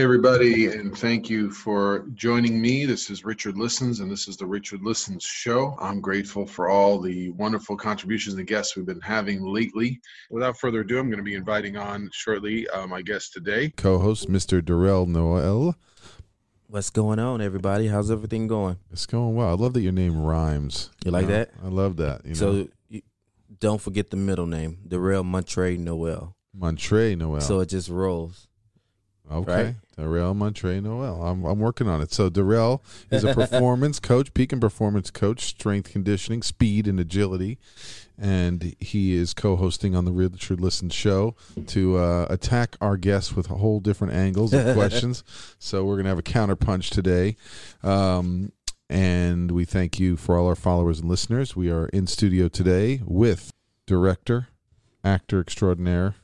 Hey, everybody, and thank you for joining me. This is Richard Listens, and this is the Richard Listens Show. I'm grateful for all the wonderful contributions and guests we've been having lately. Without further ado, I'm going to be inviting on shortly uh, my guest today, co host Mr. Darrell Noel. What's going on, everybody? How's everything going? It's going well. I love that your name rhymes. You like know? that? I love that. You know? So you, don't forget the middle name, Darrell Montre Noel. Montre Noel. So it just rolls. Okay. Right? Darrell Montre Noel. I'm, I'm working on it. So Darrell is a performance coach, peak and performance coach, strength conditioning, speed and agility. And he is co-hosting on the Richard Listen show to uh, attack our guests with a whole different angles of questions. so we're going to have a counterpunch today. Um, and we thank you for all our followers and listeners. We are in studio today with director, actor extraordinaire,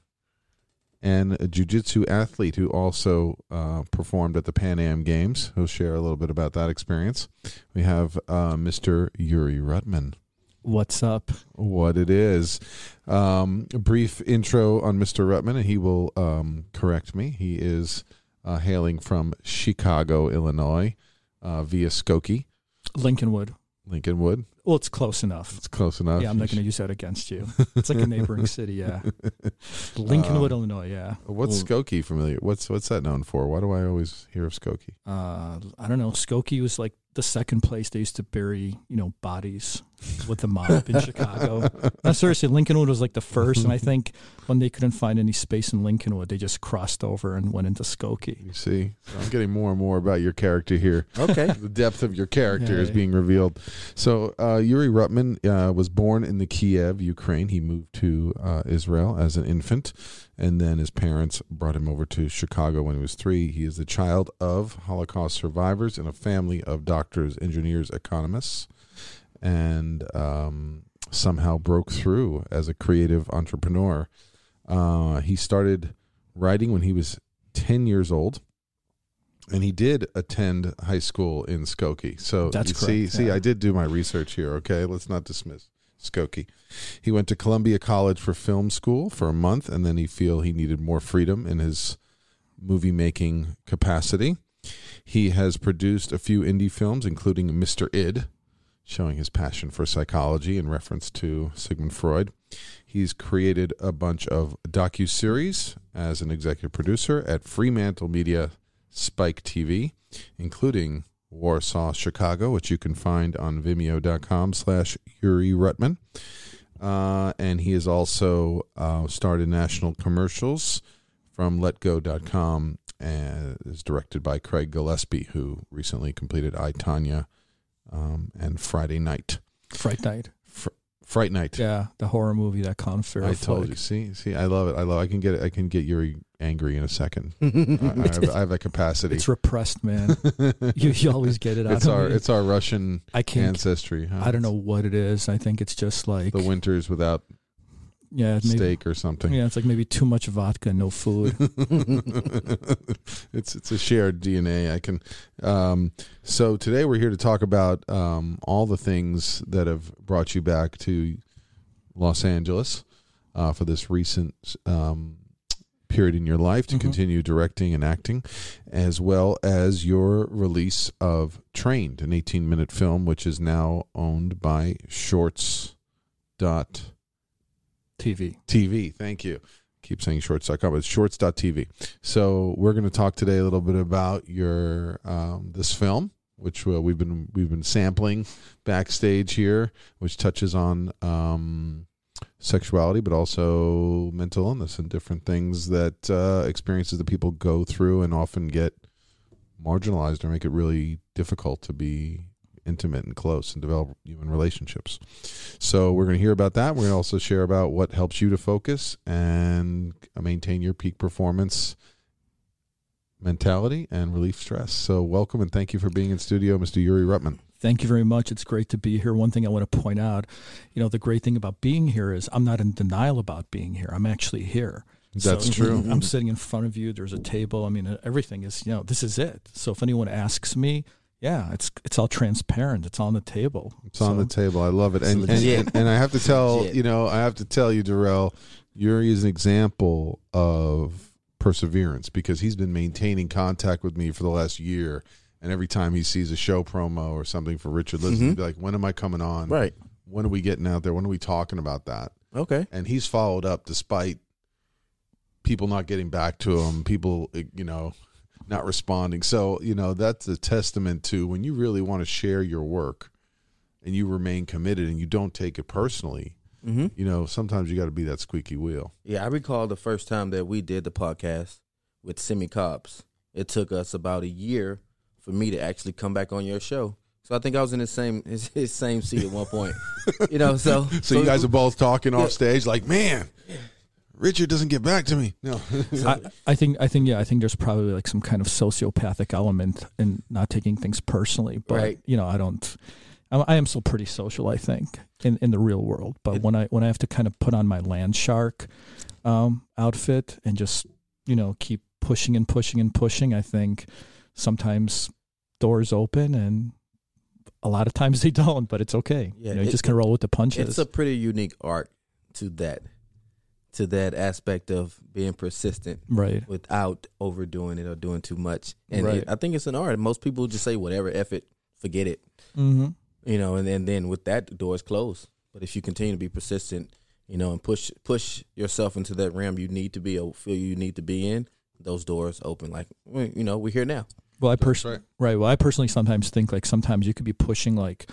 and a jiu-jitsu athlete who also uh, performed at the Pan Am Games. He'll share a little bit about that experience. We have uh, Mr. Yuri Rutman. What's up? What it is. Um, a brief intro on Mr. Rutman, and he will um, correct me. He is uh, hailing from Chicago, Illinois, uh, via Skokie, Lincolnwood. Lincolnwood. Well, it's close enough. It's close enough. Yeah, I'm not going to use that against you. It's like a neighboring city. Yeah, Lincolnwood, Um, Illinois. Yeah. What's Well, Skokie familiar? What's what's that known for? Why do I always hear of Skokie? Uh, I don't know. Skokie was like the second place they used to bury, you know, bodies with the mob in Chicago. No, seriously, Lincolnwood was like the first, and I think when they couldn't find any space in Lincolnwood, they just crossed over and went into Skokie. You see, so I'm getting more and more about your character here. Okay. the depth of your character Yeah, is yeah. being revealed. So, uh, Yuri Rutman uh, was born in the Kiev, Ukraine. He moved to uh, Israel as an infant, and then his parents brought him over to Chicago when he was three. He is the child of Holocaust survivors in a family of doctors, engineers, economists, and um, somehow broke through as a creative entrepreneur. Uh, he started writing when he was 10 years old and he did attend high school in Skokie. So That's you see, correct, see, yeah. I did do my research here. Okay, let's not dismiss Skokie. He went to Columbia College for film school for a month, and then he feel he needed more freedom in his movie making capacity. He has produced a few indie films, including Mr. Id, showing his passion for psychology in reference to Sigmund Freud. He's created a bunch of docu-series as an executive producer at Fremantle Media Spike TV, including Warsaw, Chicago, which you can find on vimeo.com slash Yuri Rutman. Uh, and he has also uh, starred in national commercials from letgo.com and is directed by Craig Gillespie, who recently completed I, Tanya um, and Friday Night. Fright Night. Fright Night. Yeah, the horror movie that Colin Farrell I told flick. you. See, see, I love it. I love. I can get it. I can get Yuri angry in a second. I, I, have, I have a capacity. It's repressed, man. you, you always get it out It's of our me. it's our Russian I can't. ancestry. Huh? I don't know what it is. I think it's just like the winters without yeah, maybe, steak or something. yeah. It's like maybe too much vodka, no food. it's it's a shared DNA. I can. Um, so today we're here to talk about um, all the things that have brought you back to Los Angeles uh, for this recent um, period in your life to Mhm. continue directing and acting, as well as your release of Trained, an 18 minute film, which is now owned by Shorts. Dot TV. TV. Thank you. Keep saying shorts.com, but it's shorts.tv. So we're going to talk today a little bit about your um, this film, which uh, we've been we've been sampling backstage here, which touches on um, sexuality, but also mental illness and different things that uh, experiences that people go through and often get marginalized or make it really difficult to be intimate and close and develop human relationships. So we're going to hear about that. We're going to also share about what helps you to focus and uh, maintain your peak performance mentality and relief stress. So welcome and thank you for being in studio, Mr. Yuri Rutman. Thank you very much. It's great to be here. One thing I want to point out, you know, the great thing about being here is I'm not in denial about being here. I'm actually here. That's So, true. I'm sitting in front of you. There's a table. I mean, uh, everything is, you know, this is it. So if anyone asks me, yeah, it's it's all transparent. It's on the table. It's on the table. I love it. And, and, and, and I have to tell, you know, I have to tell you, Darrell, Yuri is an example of perseverance because he's been maintaining contact with me for the last year. And every time he sees a show promo or something for Richard Listen, Mhm. he'd be like, when am I coming on? Right. When are we getting out there? When are we talking about that? Okay. and he's followed up despite people not getting back to him, people you know not responding. So you know that's a testament to when you really want to share your work and you remain committed and you don't take it personally. hmm You know sometimes you got to be that squeaky wheel. Yeah, I recall the first time that we did the podcast with Semi Cobbs. It took us about a year for me to actually come back on your show. So I think I was in the same his, his same seat at one point. you know, so So, you guys are both talking Yeah. off stage like, man, Richard doesn't get back to me. No, I, I think I think yeah I think there's probably like some kind of sociopathic element in not taking things personally, but Right. you know I don't. I, I am still pretty social, I think, in, in the real world. But It- when I when I have to kind of put on my land shark um, outfit and just you know keep pushing and pushing and pushing, I think sometimes doors open and a lot of times they don't. But it's okay. Yeah, you know, you it- just can roll with the punches. it's a pretty unique art to that to that aspect of being persistent right. without overdoing it or doing too much. And Right. it, I think it's an art. Most people just say whatever, effort, forget it. Mm-hmm. you know, and then then with that the door is closed. But if you continue to be persistent, you know, and push push yourself into that realm you need to be or feel you need to be in, those doors open. Like you know, we're here now. Well, I personally right. right. Well, I personally sometimes think like sometimes you could be pushing like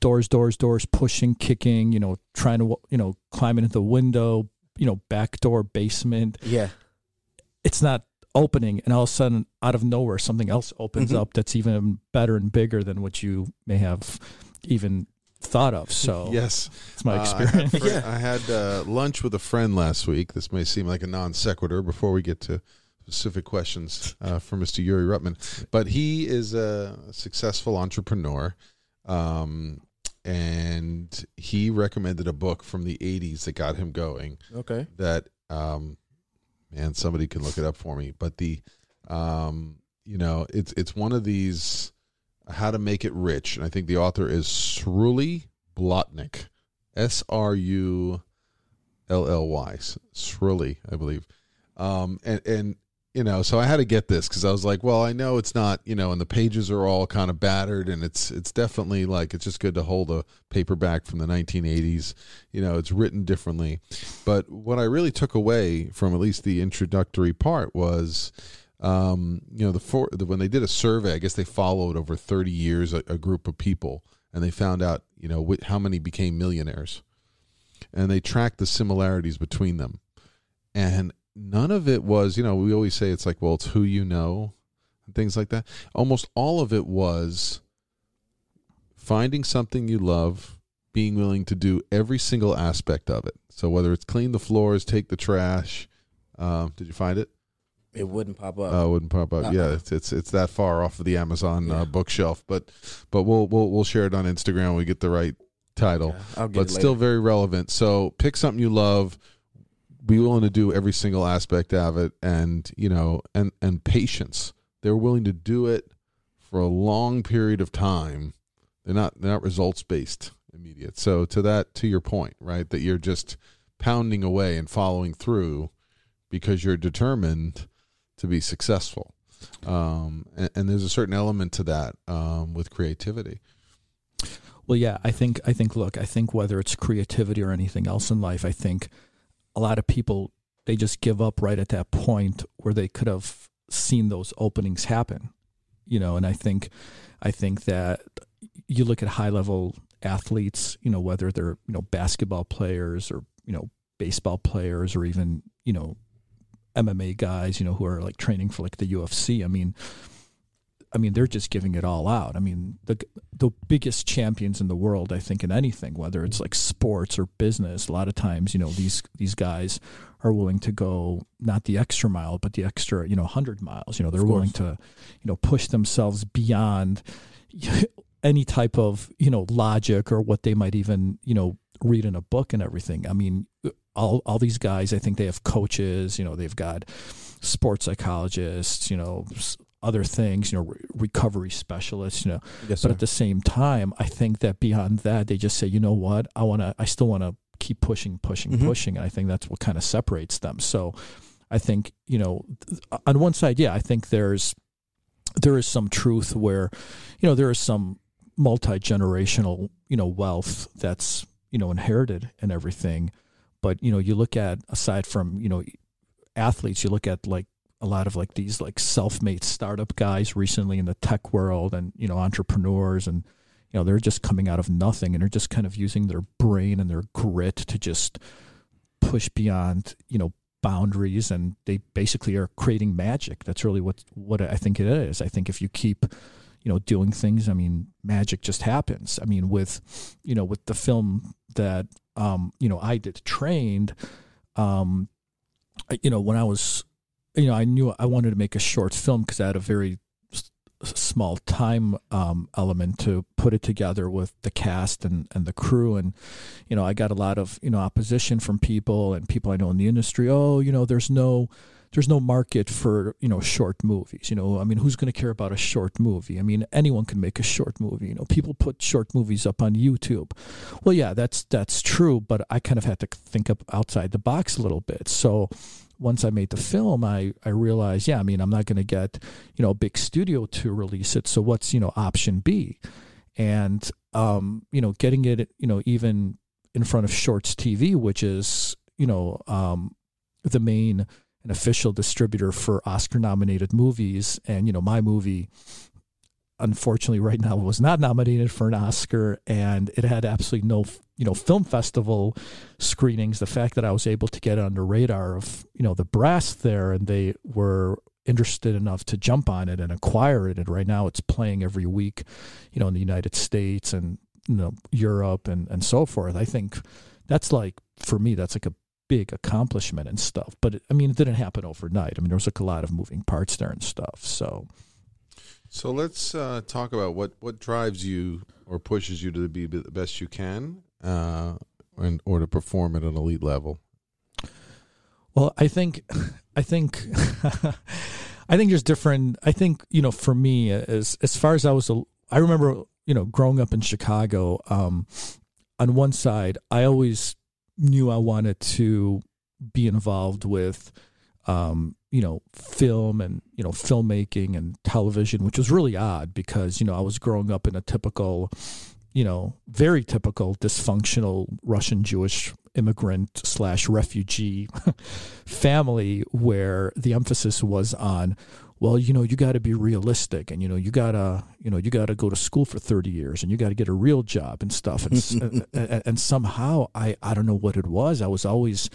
doors, doors, doors, pushing, kicking. You know, trying to you know climb into the window. You know, back door, basement. Yeah, It's not opening, and all of a sudden, out of nowhere, something else opens Mhm. up that's even better and bigger than what you may have even thought of. So yes, it's my Uh, experience. I had, fri- I had uh, lunch with a friend last week. This may seem like a non sequitur before we get to specific questions uh, for Mr. Yuri Rutman, but he is a successful entrepreneur. Um, and he recommended a book from the 80s that got him going okay. that um man somebody can look it up for me. But the um you know it's it's one of these how to make it rich. And i think the author is Srully Blotnick. S R U L L Y. Srully I believe. Um and and you know so i had to get this because i was like well i know it's not you know and the pages are all kind of battered and it's it's definitely like it's just good to hold a paperback from the 1980s you know it's written differently. But what i really took away from at least the introductory part was um, you know the, for, the when they did a survey i guess they followed over 30 years a, a group of people and they found out you know wh- how many became millionaires. And they tracked the similarities between them. And none of it was you know we always say it's like well it's who you know and things like that almost all of it was finding something you love being willing to do every single aspect of it so whether it's clean the floors take the trash um, did you find it It wouldn't pop up. Uh, it wouldn't pop up. Uh-uh. Yeah, it's, it's it's that far off of the Amazon Yeah. uh, bookshelf, but but we'll we'll we'll share it on Instagram. when We get the right title, Yeah, I'll get but still very relevant. So pick something you love. Be willing to do every single aspect of it, and you know, and and patience. They're willing to do it for a long period of time. They're not they're not results based immediate. So to that to your point, right? That you're just pounding away and following through because you're determined to be successful. Um, and, and there's a certain element to that um, with creativity. Well, yeah, I think I think look, I think whether it's creativity or anything else in life, I think a lot of people they just give up right at that point where they could have seen those openings happen. You know, and I think I think that you look at high level athletes, you know, whether they're, you know, basketball players or, you know, baseball players or even, you know, MMA guys, you know, who are like training for like the UFC. I mean, I mean, they're just giving it all out. I mean, the the biggest champions in the world, I think, in anything, whether it's like sports or business, a lot of times, you know, these these guys are willing to go not the extra mile, but the extra, you know, hundred miles. You know, they're willing to, you know, push themselves beyond any type of you know logic or what they might even you know read in a book and everything. I mean, all all these guys, I think they have coaches. You know, they've got sports psychologists. You know, other things. You know, re- recovery specialists. You know, yes, but at the same time, I think that beyond that, they just say, you know what, I want to, I still want to keep pushing, pushing, Mhm. pushing, and I think that's what kind of separates them. So, I think you know, th- on one side, yeah, I think there's there is some truth where, you know, there is some multi generational, you know, wealth that's you know inherited and everything, but you know, you look at aside from you know athletes, you look at like a lot of like these like self-made startup guys recently in the tech world and you know entrepreneurs and you know they're just coming out of nothing and they're just kind of using their brain and their grit to just push beyond you know boundaries and they basically are creating magic. That's really what what I think it is. I think if you keep you know doing things I mean magic just happens. I mean with you know with the film that um you know I did trained um you know when I was you know I knew I wanted to make a short film because I had a very small time um, element to put it together with the cast and, and the crew. And you know I got a lot of you know opposition from people and people I know in the industry. Oh you know there's no there's no market for you know short movies. You know I mean who's going to care about a short movie? I mean anyone can make a short movie. You know people put short movies up on YouTube. Well yeah that's that's true but I kind of had to think up outside the box a little bit. So once I made the film, I, I realized, yeah, I mean, I'm not going to get, you know, a big studio to release it. So what's, you know, option B? And, um, you know, getting it, you know, even in front of Shorts TV, which is, you know, um, the main and official distributor for Oscar nominated movies. And, you know, my movie, unfortunately, right now it was not nominated for an Oscar and it had absolutely no, you know, film festival screenings, the fact that I was able to get the radar of you know the brass there, and they were interested enough to jump on it and acquire it, and right now it's playing every week, you know, in the United States and you know Europe and and so forth. I think that's like for me, that's like a big accomplishment and stuff. But I mean, it didn't happen overnight. I mean, there was like a lot of moving parts there and stuff. So So let's uh, talk about what what drives you or pushes you to be the best you can, uh, and or to perform at an elite level. Well, I think, I think, I think there's different. I think you know, for me, as as far as I was, I remember you know, growing up in Chicago. Um, on one side, I always knew I wanted to be involved with, um, you know, film and you know, filmmaking and television, which was really odd because you know I was growing up in a typical, you know, very typical dysfunctional Russian Jewish immigrant slash refugee family where the emphasis was on well you know you got to be realistic and you know you got to you know you got to go to school for 30 years and you got to get a real job and stuff. And, and, and and somehow i i don't know what it was. I was always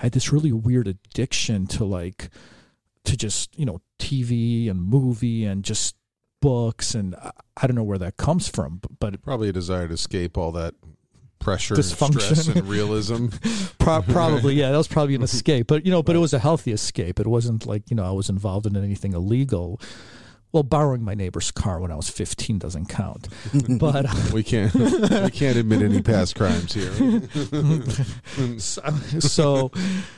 i had this really weird addiction to like to just you know tv and movie and just books and i, I don't know where that comes from but, but Probably a desire to escape all that pressure, Dysfunction. stress, and realism. Pro- probably, yeah, that was probably an escape. But you know, but it was a healthy escape. It wasn't like you know I was involved in anything illegal. Well, borrowing my neighbor's car when I was 15 doesn't count. But we can't we can't admit any past crimes here. so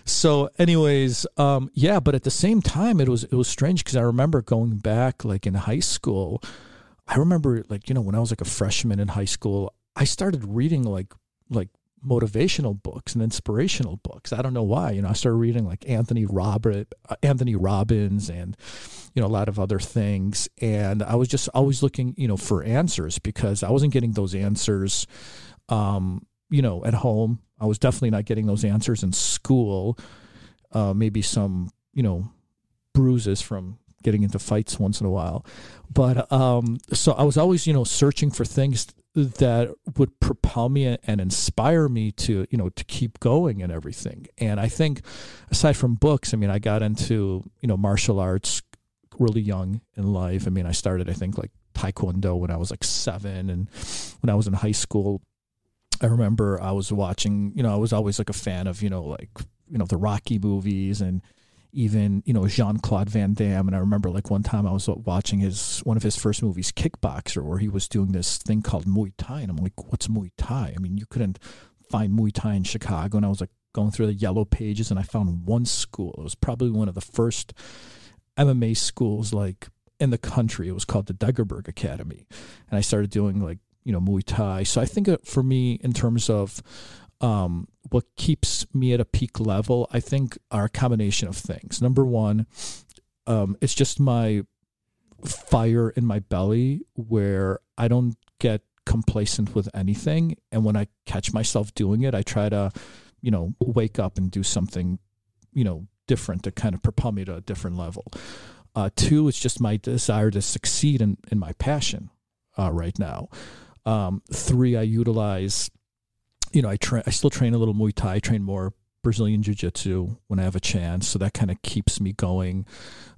so anyways um yeah but at the same time it was it was strange because i remember going back like in high school i remember like you know when i was like a freshman in high school i started reading like like motivational books and inspirational books. I don't know why you know i started reading like anthony robert uh, anthony robbins and you know a lot of other things. And i was just always looking you know for answers because i wasn't getting those answers um you know at home. I was definitely not getting those answers in school. Uh maybe some you know bruises from getting into fights once in a while. But um so i was always you know searching for things that would propel me and inspire me to you know to keep going and everything. And i think aside from books i mean i got into you know martial arts really young in life. I mean i started i think like taekwondo when i was like seven and when i was in high school. I remember i was watching you know i was always like a fan of you know like you know the rocky movies and even you know Jean Claude Van Damme, and I remember like one time I was watching his one of his first movies, Kickboxer, where he was doing this thing called Muay Thai, and I'm like, what's Muay Thai? I mean, you couldn't find Muay Thai in Chicago, and I was like going through the yellow pages, and I found one school. It was probably one of the first MMA schools like in the country. It was called the Degerberg Academy, and I started doing like you know Muay Thai. So I think uh, for me, in terms of um, what keeps me at a peak level, I think, are a combination of things. Number one, um, it's just my fire in my belly where I don't get complacent with anything. And when I catch myself doing it, I try to, you know, wake up and do something, you know, different to kind of propel me to a different level. Uh, two, it's just my desire to succeed in, in my passion uh, right now. Um, three, I utilize you know, I train, I still train a little Muay Thai, I train more Brazilian Jiu Jitsu when I have a chance. So that kind of keeps me going.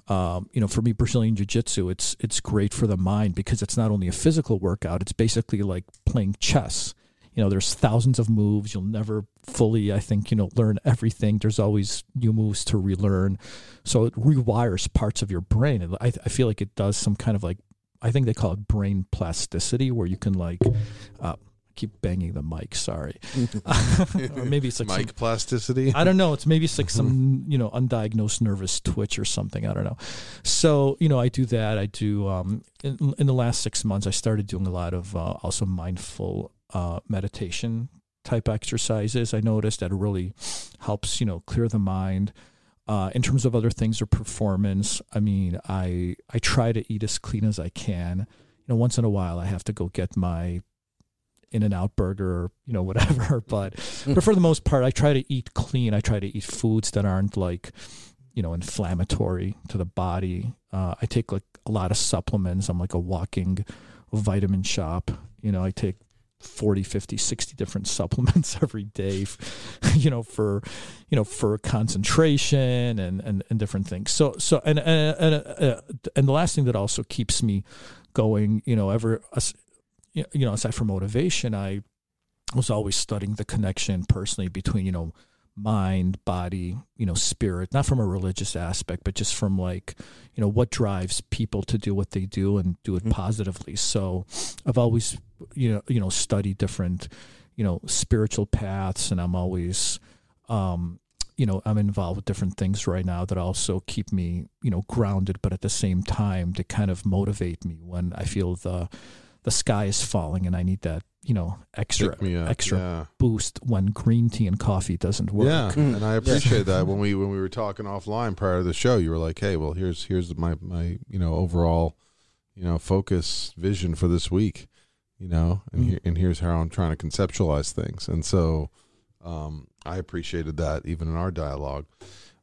Um, you know, for me, Brazilian Jiu Jitsu, it's, it's great for the mind because it's not only a physical workout, it's basically like playing chess. You know, there's thousands of moves. You'll never fully, I think, you know, learn everything. There's always new moves to relearn. So it rewires parts of your brain. And I, I feel like it does some kind of like, I think they call it brain plasticity, where you can like, uh, keep banging the mic. Sorry, or maybe it's like Mic some, plasticity. I don't know. It's maybe it's like some you know undiagnosed nervous twitch or something. I don't know. So you know, I do that. I do. Um, in, in the last six months, I started doing a lot of uh, also mindful uh, meditation type exercises. I noticed that it really helps you know clear the mind. Uh, in terms of other things or performance, I mean, I I try to eat as clean as I can. You know, once in a while, I have to go get my in and out burger, you know, whatever. But but for the most part, I try to eat clean. I try to eat foods that aren't like, you know, inflammatory to the body. Uh, I take like a lot of supplements. I'm like a walking vitamin shop. You know, I take 40 50 60 different supplements every day you know for you know for concentration and and, and different things so so and and and, uh, and the last thing that also keeps me going you know ever you know, aside from motivation, I was always studying the connection personally between, you know, mind, body, you know, spirit, not from a religious aspect, but just from like, you know, what drives people to do what they do and do it mm-hmm. positively. So I've always, you know, you know, studied different, you know, spiritual paths and I'm always, um, you know, I'm involved with different things right now that also keep me, you know, grounded, but at the same time to kind of motivate me when I feel the, the sky is falling and I need that, you know, extra extra yeah. boost when green tea and coffee doesn't work. Yeah, mm. and I appreciate that when we when we were talking offline prior to the show, you were like, "Hey, well, here's here's my my you know overall, you know, focus vision for this week, you know, and mm. here and here's how I'm trying to conceptualize things." And so, um, I appreciated that even in our dialogue.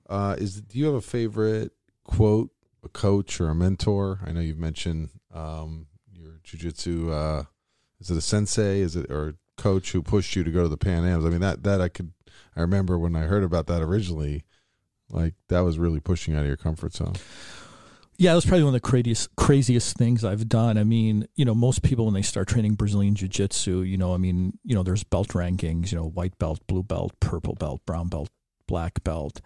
Uh, is do you have a favorite quote, a coach or a mentor? I know you've mentioned um, jujitsu? Uh, is it a sensei? Is it or coach who pushed you to go to the Pan Am's? I mean that that I could. I remember when I heard about that originally, like that was really pushing out of your comfort zone. Yeah, it was probably one of the craziest craziest things I've done. I mean, you know, most people when they start training Brazilian Jiu Jitsu, you know, I mean, you know, there's belt rankings, you know, white belt, blue belt, purple belt, brown belt, black belt,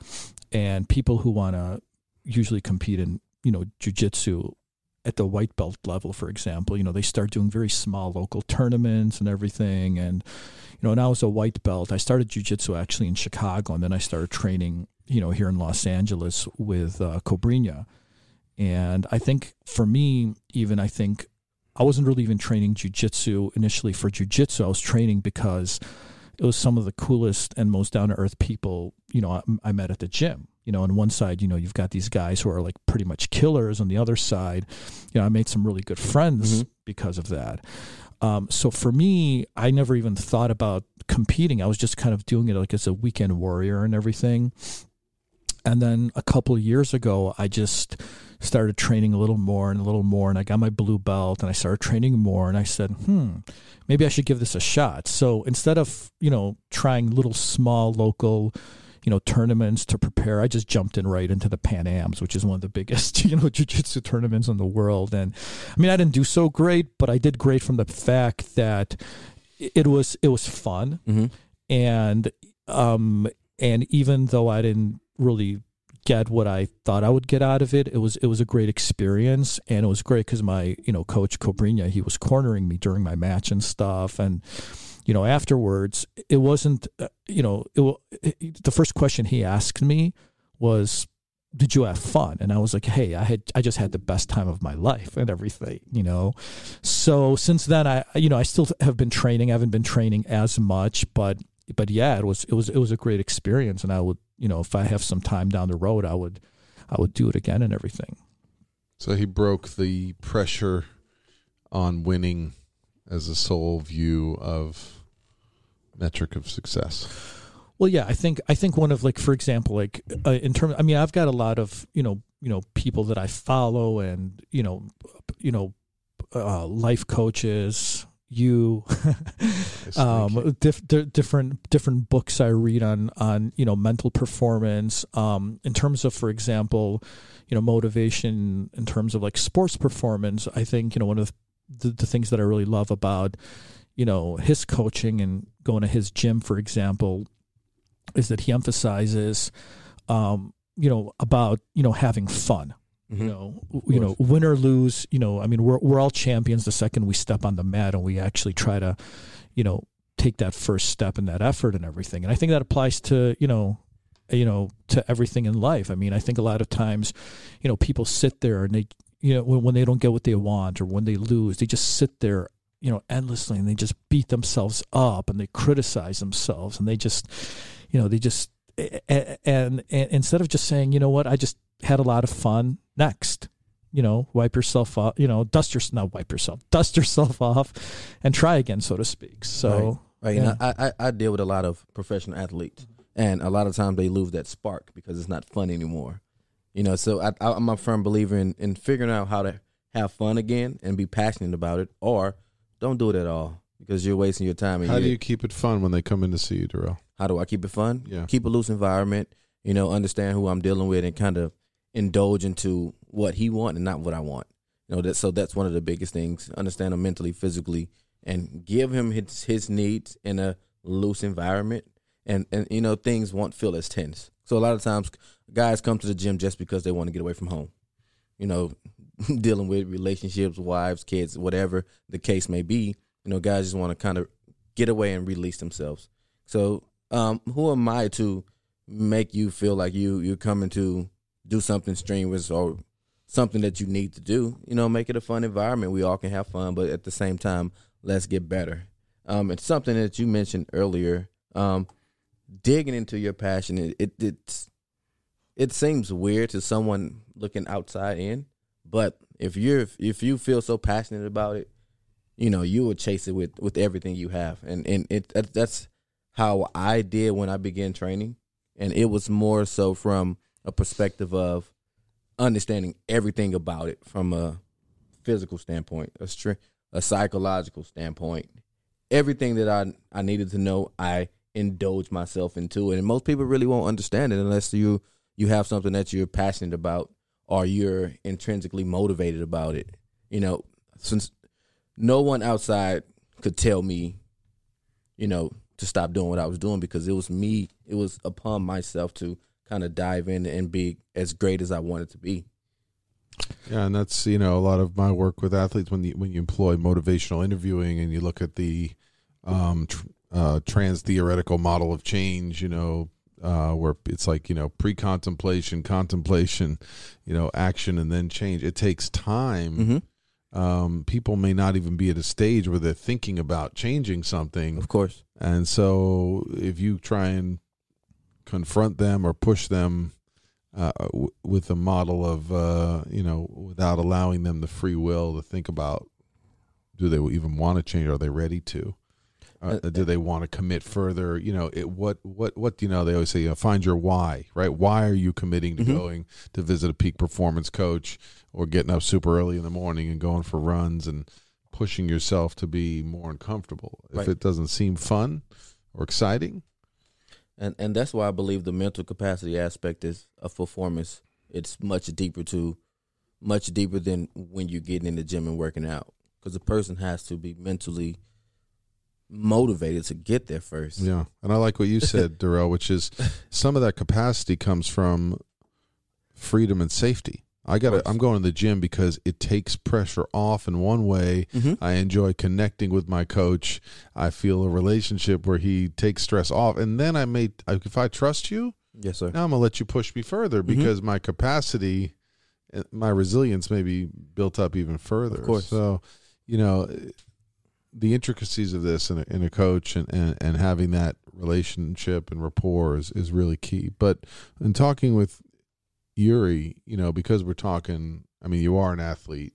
and people who want to usually compete in, you know, Jiu Jitsu at the white belt level, for example, you know, they start doing very small local tournaments and everything. And, you know, and I was a white belt. I started jujitsu actually in Chicago, and then I started training, you know, here in Los Angeles with uh. And I think for me, even I think I wasn't really even training jujitsu initially for jujitsu. I was training because it was some of the coolest and most down to earth people, you know, I, I met at the gym you know, on one side, you know, you've got these guys who are like pretty much killers. On the other side, you know, I made some really good friends mm-hmm. because of that. Um, so for me, I never even thought about competing. I was just kind of doing it like as a weekend warrior and everything. And then a couple of years ago, I just started training a little more and a little more. And I got my blue belt and I started training more. And I said, hmm, maybe I should give this a shot. So instead of, you know, trying little small local, you know, tournaments to prepare. I just jumped in right into the Pan Ams, which is one of the biggest, you know, jiu-jitsu tournaments in the world. And I mean, I didn't do so great, but I did great from the fact that it was it was fun. Mm-hmm. And um and even though I didn't really get what I thought I would get out of it. It was it was a great experience, and it was great because my you know coach Cobrinha he was cornering me during my match and stuff, and you know, afterwards, it wasn't, uh, you know, it, it, the first question he asked me was, did you have fun? And I was like, hey, I had, I just had the best time of my life and everything, you know? So since then, I, you know, I still have been training. I haven't been training as much, but, but yeah, it was, it was, it was a great experience. And I would, you know, if I have some time down the road, I would, I would do it again and everything. So he broke the pressure on winning as a sole view of metric of success? Well, yeah, I think I think one of like for example, like uh, in terms, I mean, I've got a lot of you know you know people that I follow, and you know you know uh, life coaches, you, um, diff, different different books I read on on you know mental performance. Um, in terms of, for example, you know motivation in terms of like sports performance, I think you know one of the, the things that I really love about you know his coaching and going to his gym for example is that he emphasizes um, you know about you know having fun. Mm-hmm. you know you know win or lose you know i mean we're we're all champions the second we step on the mat and we actually try to you know take that first step and that effort and everything. And i think that applies to you know you know to everything in life. I mean i think a lot of times you know people sit there and they you know when, when they don't get what they want or when they lose they just sit there you know endlessly and they just beat themselves up and they criticize themselves and they just you know they just and, and, and instead of just saying you know what? I just had a lot of fun. Next you know wipe yourself off you know dust your not wipe yourself dust yourself off and try again so to speak. So right, right. Yeah. Know, I, I deal with a lot of professional athletes and a lot of times they lose that spark because it's not fun anymore you know so I, i'm a firm believer in, in figuring out how to have fun again and be passionate about it or don't do it at all because you're wasting your time. How do you keep it fun when they come in to see you, Darrell? How do I keep it fun? Yeah. Keep a loose environment. You know, understand who I'm dealing with and kind of indulge into what he want and not what I want. You know, that so that's one of the biggest things. Understand him mentally, physically, and give him his his needs in a loose environment. And and you know, things won't feel as tense. So a lot of times guys come to the gym just because they want to get away from home. You know, dealing with relationships, wives, kids, whatever the case may be. You know, guys just want to kind of get away and release themselves. So, um, who am I to make you feel like you you're coming to do something strenuous or something that you need to do? You know, make it a fun environment. We all can have fun, but at the same time, let's get better. Um, it's something that you mentioned earlier. Um, digging into your passion, it, it it's it seems weird to someone looking outside in, but if you're if you feel so passionate about it, you know you will chase it with with everything you have, and and it that's how I did when I began training, and it was more so from a perspective of understanding everything about it from a physical standpoint, a str- a psychological standpoint, everything that I I needed to know, I indulge myself into. It. And most people really won't understand it unless you you have something that you're passionate about or you're intrinsically motivated about it. You know, since no one outside could tell me, you know, to stop doing what I was doing because it was me, it was upon myself to kind of dive in and be as great as I wanted to be. Yeah, and that's you know a lot of my work with athletes when you when you employ motivational interviewing and you look at the um, tr- uh, trans theoretical model of change, you know, uh, where it's like you know pre-contemplation, contemplation, you know, action, and then change. It takes time. Mm-hmm. Um, people may not even be at a stage where they're thinking about changing something, Of course. and so if you try and confront them or push them uh, w- with a model of uh, you know without allowing them the free will to think about do they even want to change are they ready to uh, Uh, do they want to commit further you know it what what what do you know they always say you know, find your why right why are you committing to Mhm. going to visit a peak performance coach or getting up super early in the morning and going for runs and pushing yourself to be more uncomfortable if Right. it doesn't seem fun or exciting and and that's why I believe the mental capacity aspect is of performance. It's much deeper to, much deeper than when you're getting in the gym and working out. Because a person has to be mentally motivated to get there first. Yeah, and I like what you said, Darrell, which is some of that capacity comes from freedom and safety. I got to. I'm going to the gym because it takes pressure off in one way. Mhm. I enjoy connecting with my coach. I feel a relationship where he takes stress off, and then I may if I trust you, Yes, sir. now I'm gonna let you push me further Mhm. because my capacity, uh, my resilience may be built up even further. Of course. So, you know, the intricacies of this in a, in a coach and, and, and having that relationship and rapport is, is really key. But in talking with Yuri, you know, because we're talking, I mean, you are an athlete,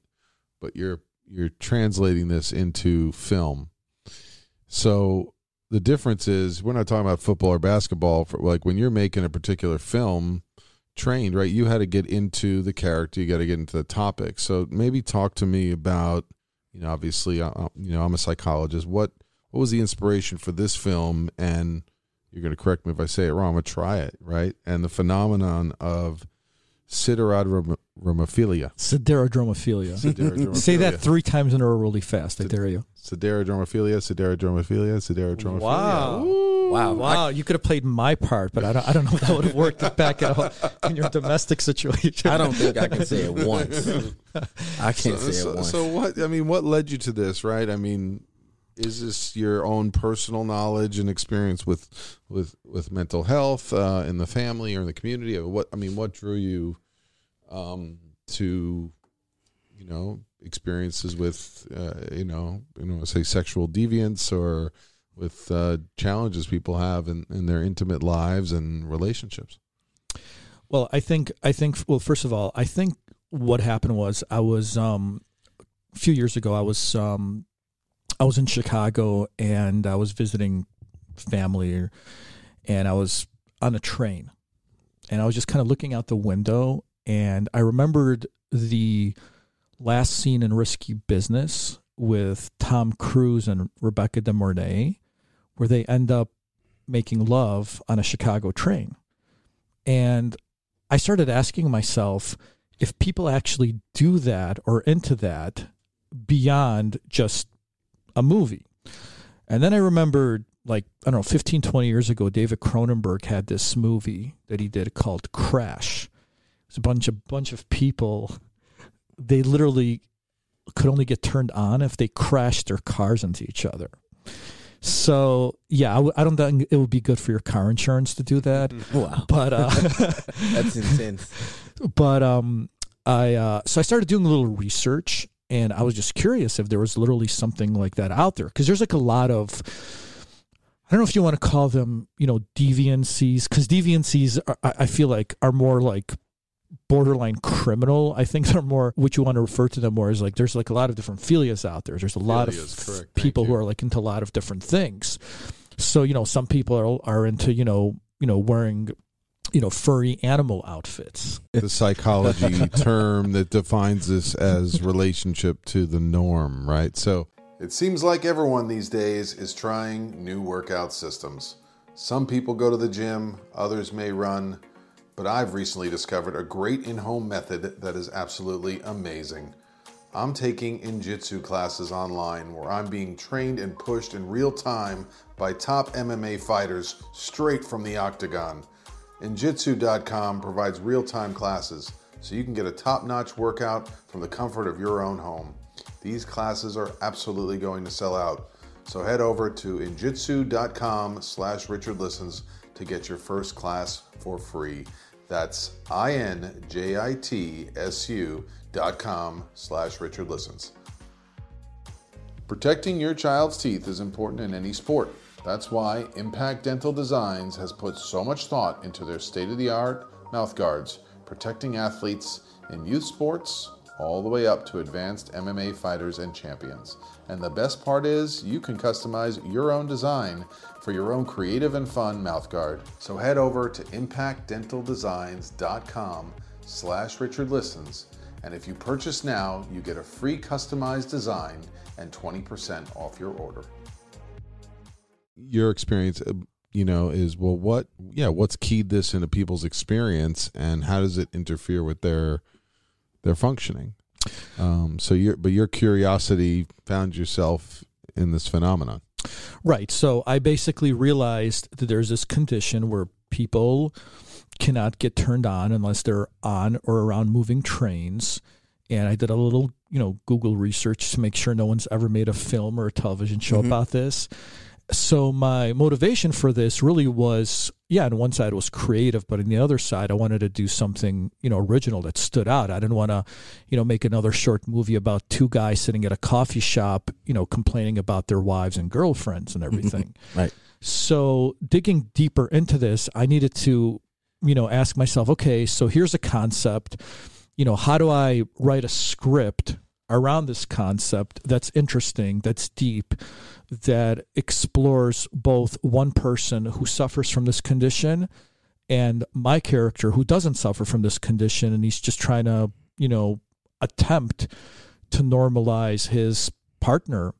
but you're you're translating this into film. So the difference is we're not talking about football or basketball. For like when you're making a particular film, trained right, you had to get into the character, you got to get into the topic. So maybe talk to me about, you know, obviously, uh, you know, I'm a psychologist. What what was the inspiration for this film? And you're going to correct me if I say it wrong. I'm going to try it right. And the phenomenon of siderodromophilia. Siderodromophilia. Siderodromophilia. Say that three times in a row really fast. I dare you. Siderodromophilia, siderodromophilia, siderodromophilia. Wow. Ooh. Wow. Wow, you could have played my part, but I don't. I don't know if that would have worked back at all in your domestic situation. I don't think I can say it once. I can't so, say so, it once. so what? I mean, what led you to this? Right? I mean, is this your own personal knowledge and experience with with with mental health uh, in the family or in the community? Or what? I mean, what drew you um, to you know experiences with uh, you know you know say sexual deviance or with uh, challenges people have in, in their intimate lives and relationships? Well, I think I think well, first of all, I think what happened was I was um a few years ago I was um I was in Chicago and I was visiting family and I was on a train and I was just kind of looking out the window and I remembered the last scene in Risky Business with Tom Cruise and Rebecca De Mornay where they end up making love on a Chicago train. And I started asking myself if people actually do that or into that beyond just a movie. And then I remembered, like, I don't know, 15, 20 years ago, David Cronenberg had this movie that he did called Crash. It's a bunch of bunch of people. They literally could only get turned on if they crashed their cars into each other. So yeah, I, w- I don't think it would be good for your car insurance to do that. wow. But uh, That's intense. but um i uh so i started doing a little research and i was just curious if there was literally something like that out there because there's like a lot of i don't know if you want to call them you know deviancies because deviancies are, I I feel like are more like borderline criminal i think they're more what you want to refer to them more as like there's like a lot of different philias out there there's a lot of correct. People who are like into a lot of different things so you know some people are, are into you know you know wearing you know furry animal outfits the psychology term that defines this as relationship to the norm, right? So it seems like everyone these days is trying new workout systems. Some people go to the gym, others may run, but I've recently discovered a great in home method that is absolutely amazing. I'm taking Injitsu classes online where I'm being trained and pushed in real time by top MMA fighters straight from the octagon. Injitsu.com provides real time classes so you can get a top notch workout from the comfort of your own home. These classes are absolutely going to sell out. So head over to injitsu.com slash Richard Listens to get your first class for free. That's I-N-J-I-T-S-U dot com slash Richard Listens. Protecting your child's teeth is important in any sport. That's why Impact Dental Designs has put so much thought into their state-of-the-art mouth guards, protecting athletes in youth sports all the way up to advanced MMA fighters and champions. And the best part is you can customize your own design for your own creative and fun mouthguard. So head over to impactdentaldesigns.com slash Richard Listens, and if you purchase now, you get a free customized design and 20% off your order. Your experience, uh, you know, is well, what, yeah, what's keyed this into people's experience, and how does it interfere with their their functioning? Um, so your but your curiosity found yourself in this phenomenon. Right. So I basically realized that there's this condition where people cannot get turned on unless they're on or around moving trains. And I did a little, you know, Google research to make sure no one's ever made a film or a television show mm-hmm. about this so my motivation for this really was yeah on one side it was creative but on the other side i wanted to do something you know original that stood out. I didn't want to you know make another short movie about two guys sitting at a coffee shop you know complaining about their wives and girlfriends and mm-hmm. everything. Right. So digging deeper into this i needed to you know ask myself okay so here's a concept. You know how do i write a script around this concept that's interesting that's deep that explores both one person who suffers from this condition and my character who doesn't suffer from this condition and he's just trying to you know attempt to normalize his partner.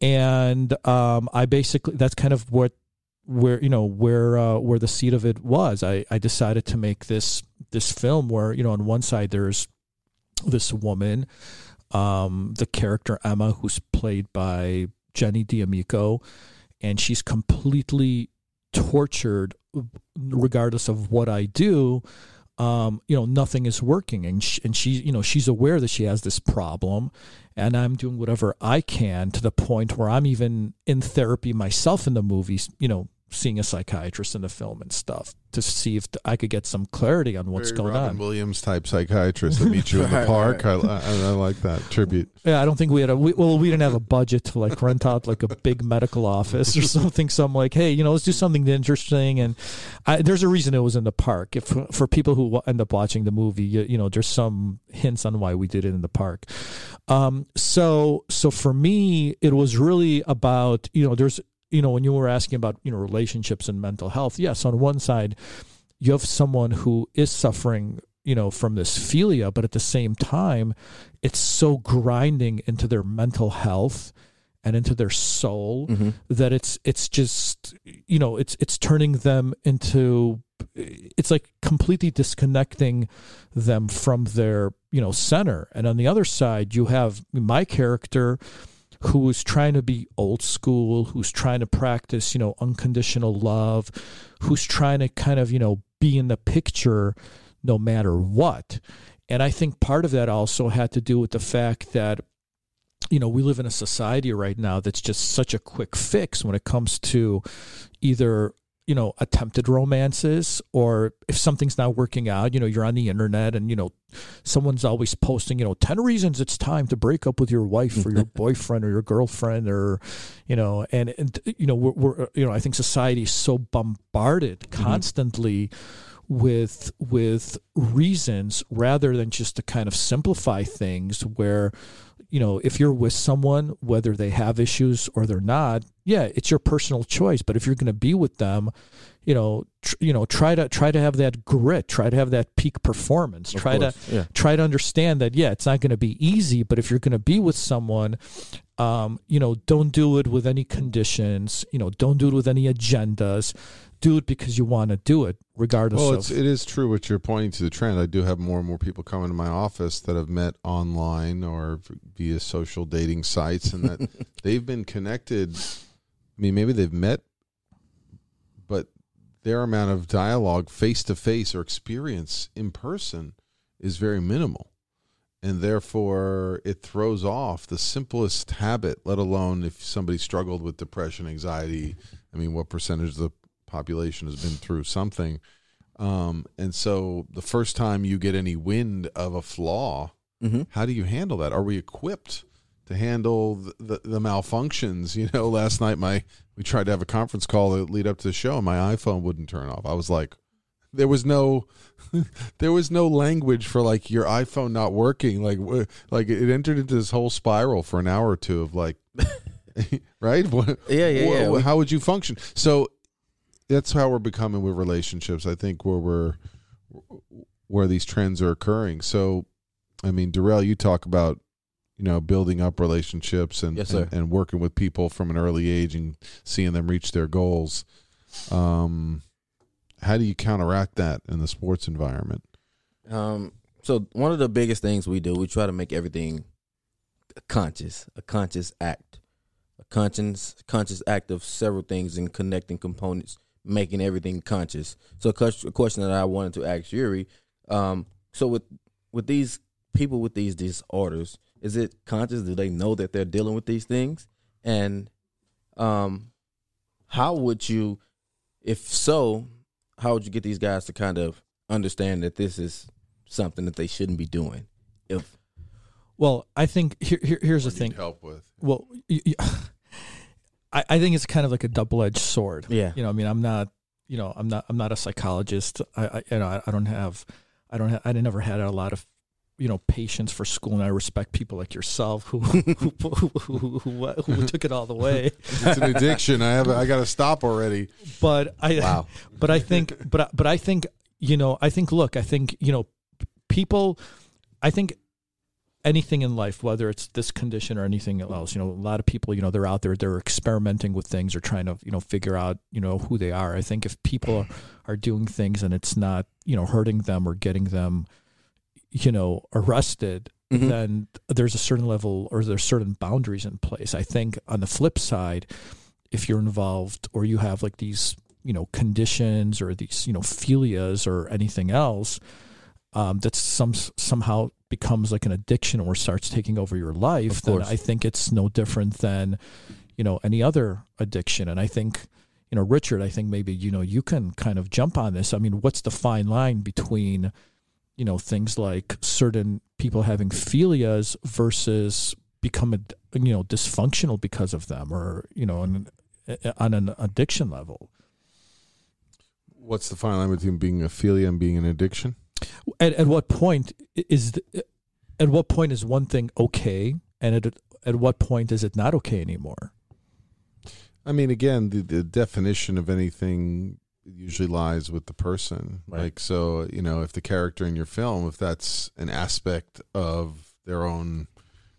And um, i basically that's kind of what where you know where uh, where the seed of it was. I, I decided to make this this film where you know on one side there's this woman um, the character emma who's played by Jenny D'Amico, and she's completely tortured regardless of what I do. Um, you know, nothing is working, and she, and she, you know, she's aware that she has this problem, and I'm doing whatever I can to the point where I'm even in therapy myself in the movies. You know, seeing a psychiatrist in the film and stuff to see if I could get some clarity on what's Very going Robin on. Williams type psychiatrist that meet you in the park. I, I, I, like that tribute. Yeah, I don't think we had a we, well, we didn't have a budget to like rent out like a big medical office or something. So I'm like, hey, you know, let's do something interesting. And I, there's a reason it was in the park. If for people who end up watching the movie, you, you know, there's some hints on why we did it in the park. Um, so so for me, it was really about you know, there's you know, when you were asking about, you know, relationships and mental health, yes, on one side, you have someone who is suffering, you know, from this philia, but at the same time, it's so grinding into their mental health and into their soul mm-hmm. that it's it's just you know it's it's turning them into it's like completely disconnecting them from their you know center and on the other side you have my character who is trying to be old school, who's trying to practice, you know, unconditional love, who's trying to kind of, you know, be in the picture no matter what. And I think part of that also had to do with the fact that, you know, we live in a society right now that's just such a quick fix when it comes to either you know attempted romances or if something's not working out you know you're on the internet and you know someone's always posting you know 10 reasons it's time to break up with your wife or your boyfriend or your girlfriend or you know and, and you know we're, we're you know i think society is so bombarded mm-hmm. constantly mm-hmm. with with reasons rather than just to kind of simplify things where you know, if you're with someone, whether they have issues or they're not, yeah, it's your personal choice. But if you're going to be with them, you know, tr- you know, try to try to have that grit, try to have that peak performance, of try course, to yeah. try to understand that yeah, it's not going to be easy, but if you're going to be with someone, Um, you know, don't do it with any conditions. You know, don't do it with any agendas. Do it because you want to do it, regardless Well, of. it's, it is true what you're pointing to the trend. I do have more and more people coming to my office that have met online or via social dating sites, and that they've been connected. I mean, maybe they've met, but their amount of dialogue, face to face, or experience in person is very minimal. And therefore, it throws off the simplest habit, let alone if somebody struggled with depression, anxiety. I mean, what percentage of the population has been through something? Um, and so, the first time you get any wind of a flaw, Mm-hmm. how do you handle that? Are we equipped to handle the, the, the malfunctions? You know, last night my we tried to have a conference call that lead up to the show, and my iPhone wouldn't turn off. I was like, there was no, there was no language for like your iPhone not working. Like, like it entered into this whole spiral for an hour or two of like, right? What, Yeah, yeah, yeah. We- how would you function? So that's how we're becoming with relationships. I think where we're where these trends are occurring. So, I mean, Darrell, you talk about you know building up relationships and Yes, and, and working with people from an early age and seeing them reach their goals. Um, how do you counteract that in the sports environment? Um, so one of the biggest things we do, we try to make everything conscious, a conscious act, a conscious conscious act of several things and connecting components, making everything conscious. So a question that I wanted to ask Yuri, um, so with with these people with these disorders, is it conscious? Do they know that they're dealing with these things? And um, how would you, if so, how would you get these guys to kind of understand that this is something that they shouldn't be doing? If well, I think here, here here's the thing. help with well I I think it's kind of like a double-edged sword yeah, you know i mean i'm not you know i'm not i'm not a psychologist i, I you know I, I don't have i don't have i never had a lot of you know patience for school and i respect people like yourself who who, who, who, who, took it all the way it's an addiction. I have. I got to stop already. but i wow, but I think, but I- but I think, you know, I think. Look, I think, you know, people. I think anything in life, whether it's this condition or anything else, you know, a lot of people, you know, they're out there, they're experimenting with things or trying to, you know, figure out, you know, who they are. I think if people are, are doing things and it's not, you know, hurting them or getting them, you know, arrested, Mhm. then there's a certain level or there's certain boundaries in place. I think on the flip side, if you're involved or you have like these, you know, conditions or these, you know, philias or anything else, um, that some somehow becomes like an addiction or starts taking over your life, then. I think it's no different than, you know, any other addiction. And I think, you know, Richard, I think maybe, you know, you can kind of jump on this. I mean, what's the fine line between, you know, things like certain people having philias versus become, ad- you know, dysfunctional because of them or, you know, on, on an addiction level? What's the fine line between being a philia and being an addiction? At, at what point is, the, at what point is one thing okay? And at, at what point is it not okay anymore? I mean, again, the, the definition of anything usually lies with the person. Right. Like, so, you know, if the character in your film, if that's an aspect of their own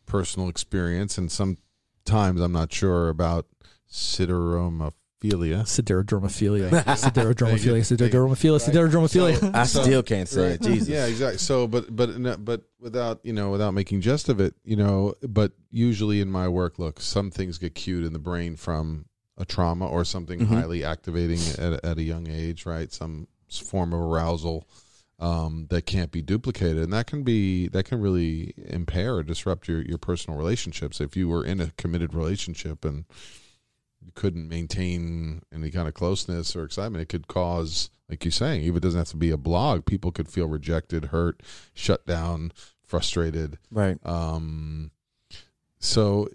personal experience, and sometimes I'm not sure about sideromophilia. Siderodromophilia. Siderodromophilia. Thank. Siderodromophilia. Siderodromophilia. So- I still can't say Right. it. Jesus, Yeah, exactly. So, but but but without you know without making jest of it, you know. But usually in my work, look, some things get cued in the brain from a trauma or something Mhm. highly activating at, at a young age, right? Some form of arousal um, that can't be duplicated, and that can be that can really impair or disrupt your your personal relationships. If you were in a committed relationship and you couldn't maintain any kind of closeness or excitement, it could cause, like you're saying, even it doesn't have to be a blog. People could feel rejected, hurt, shut down, frustrated. right? Um, so,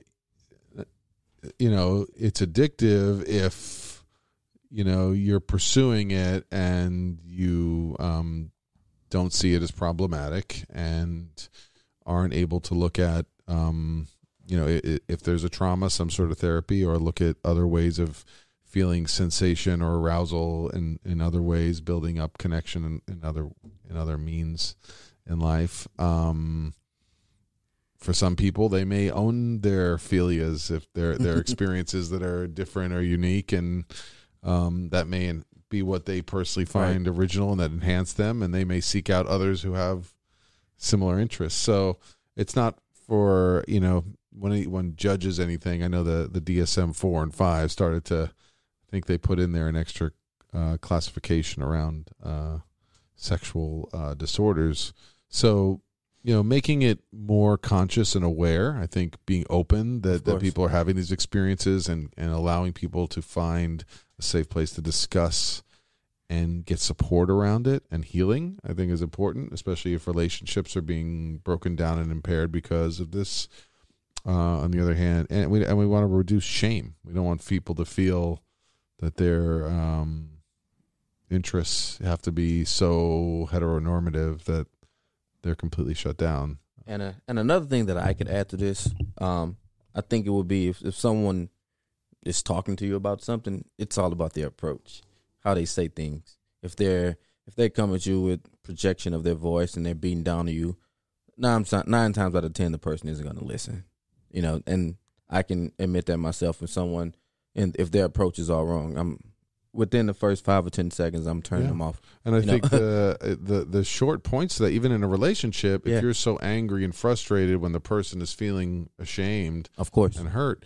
you know, it's addictive if you know you're pursuing it and you um, don't see it as problematic and aren't able to look at um, you know if there's a trauma some sort of therapy or look at other ways of feeling sensation or arousal in, in other ways building up connection in, in other in other means in life. Um, for some people, they may own their philias if their their experiences that are different or unique, and um, that may be what they personally find original and that enhance them, and they may seek out others who have similar interests. So it's not for you know when anyone judges anything. I know the the DSM four and five started to I think they put in there an extra uh, classification around uh, sexual uh, disorders. So you know, making it more conscious and aware. I think being open that, that people are having these experiences and and allowing people to find a safe place to discuss and get support around it and healing. I think is important, especially if relationships are being broken down and impaired because of this. Uh, on the other hand, and we and we want to reduce shame. We don't want people to feel that their um, interests have to be so heteronormative that they're completely shut down. And uh, and another thing that I could add to this, um, I think it would be if, if someone is talking to you about something, it's all about their approach, how they say things. If they're if they come at you with projection of their voice and they're beating down to you, nine nine times out of ten the person isn't going to listen. You know, and I can admit that myself. If someone and if their approach is all wrong, I'm within the first five or ten seconds, I'm turning yeah. them off. And I think the uh, the the short points that even in a relationship, if yeah. you're so angry and frustrated when the person is feeling ashamed, of course, and hurt,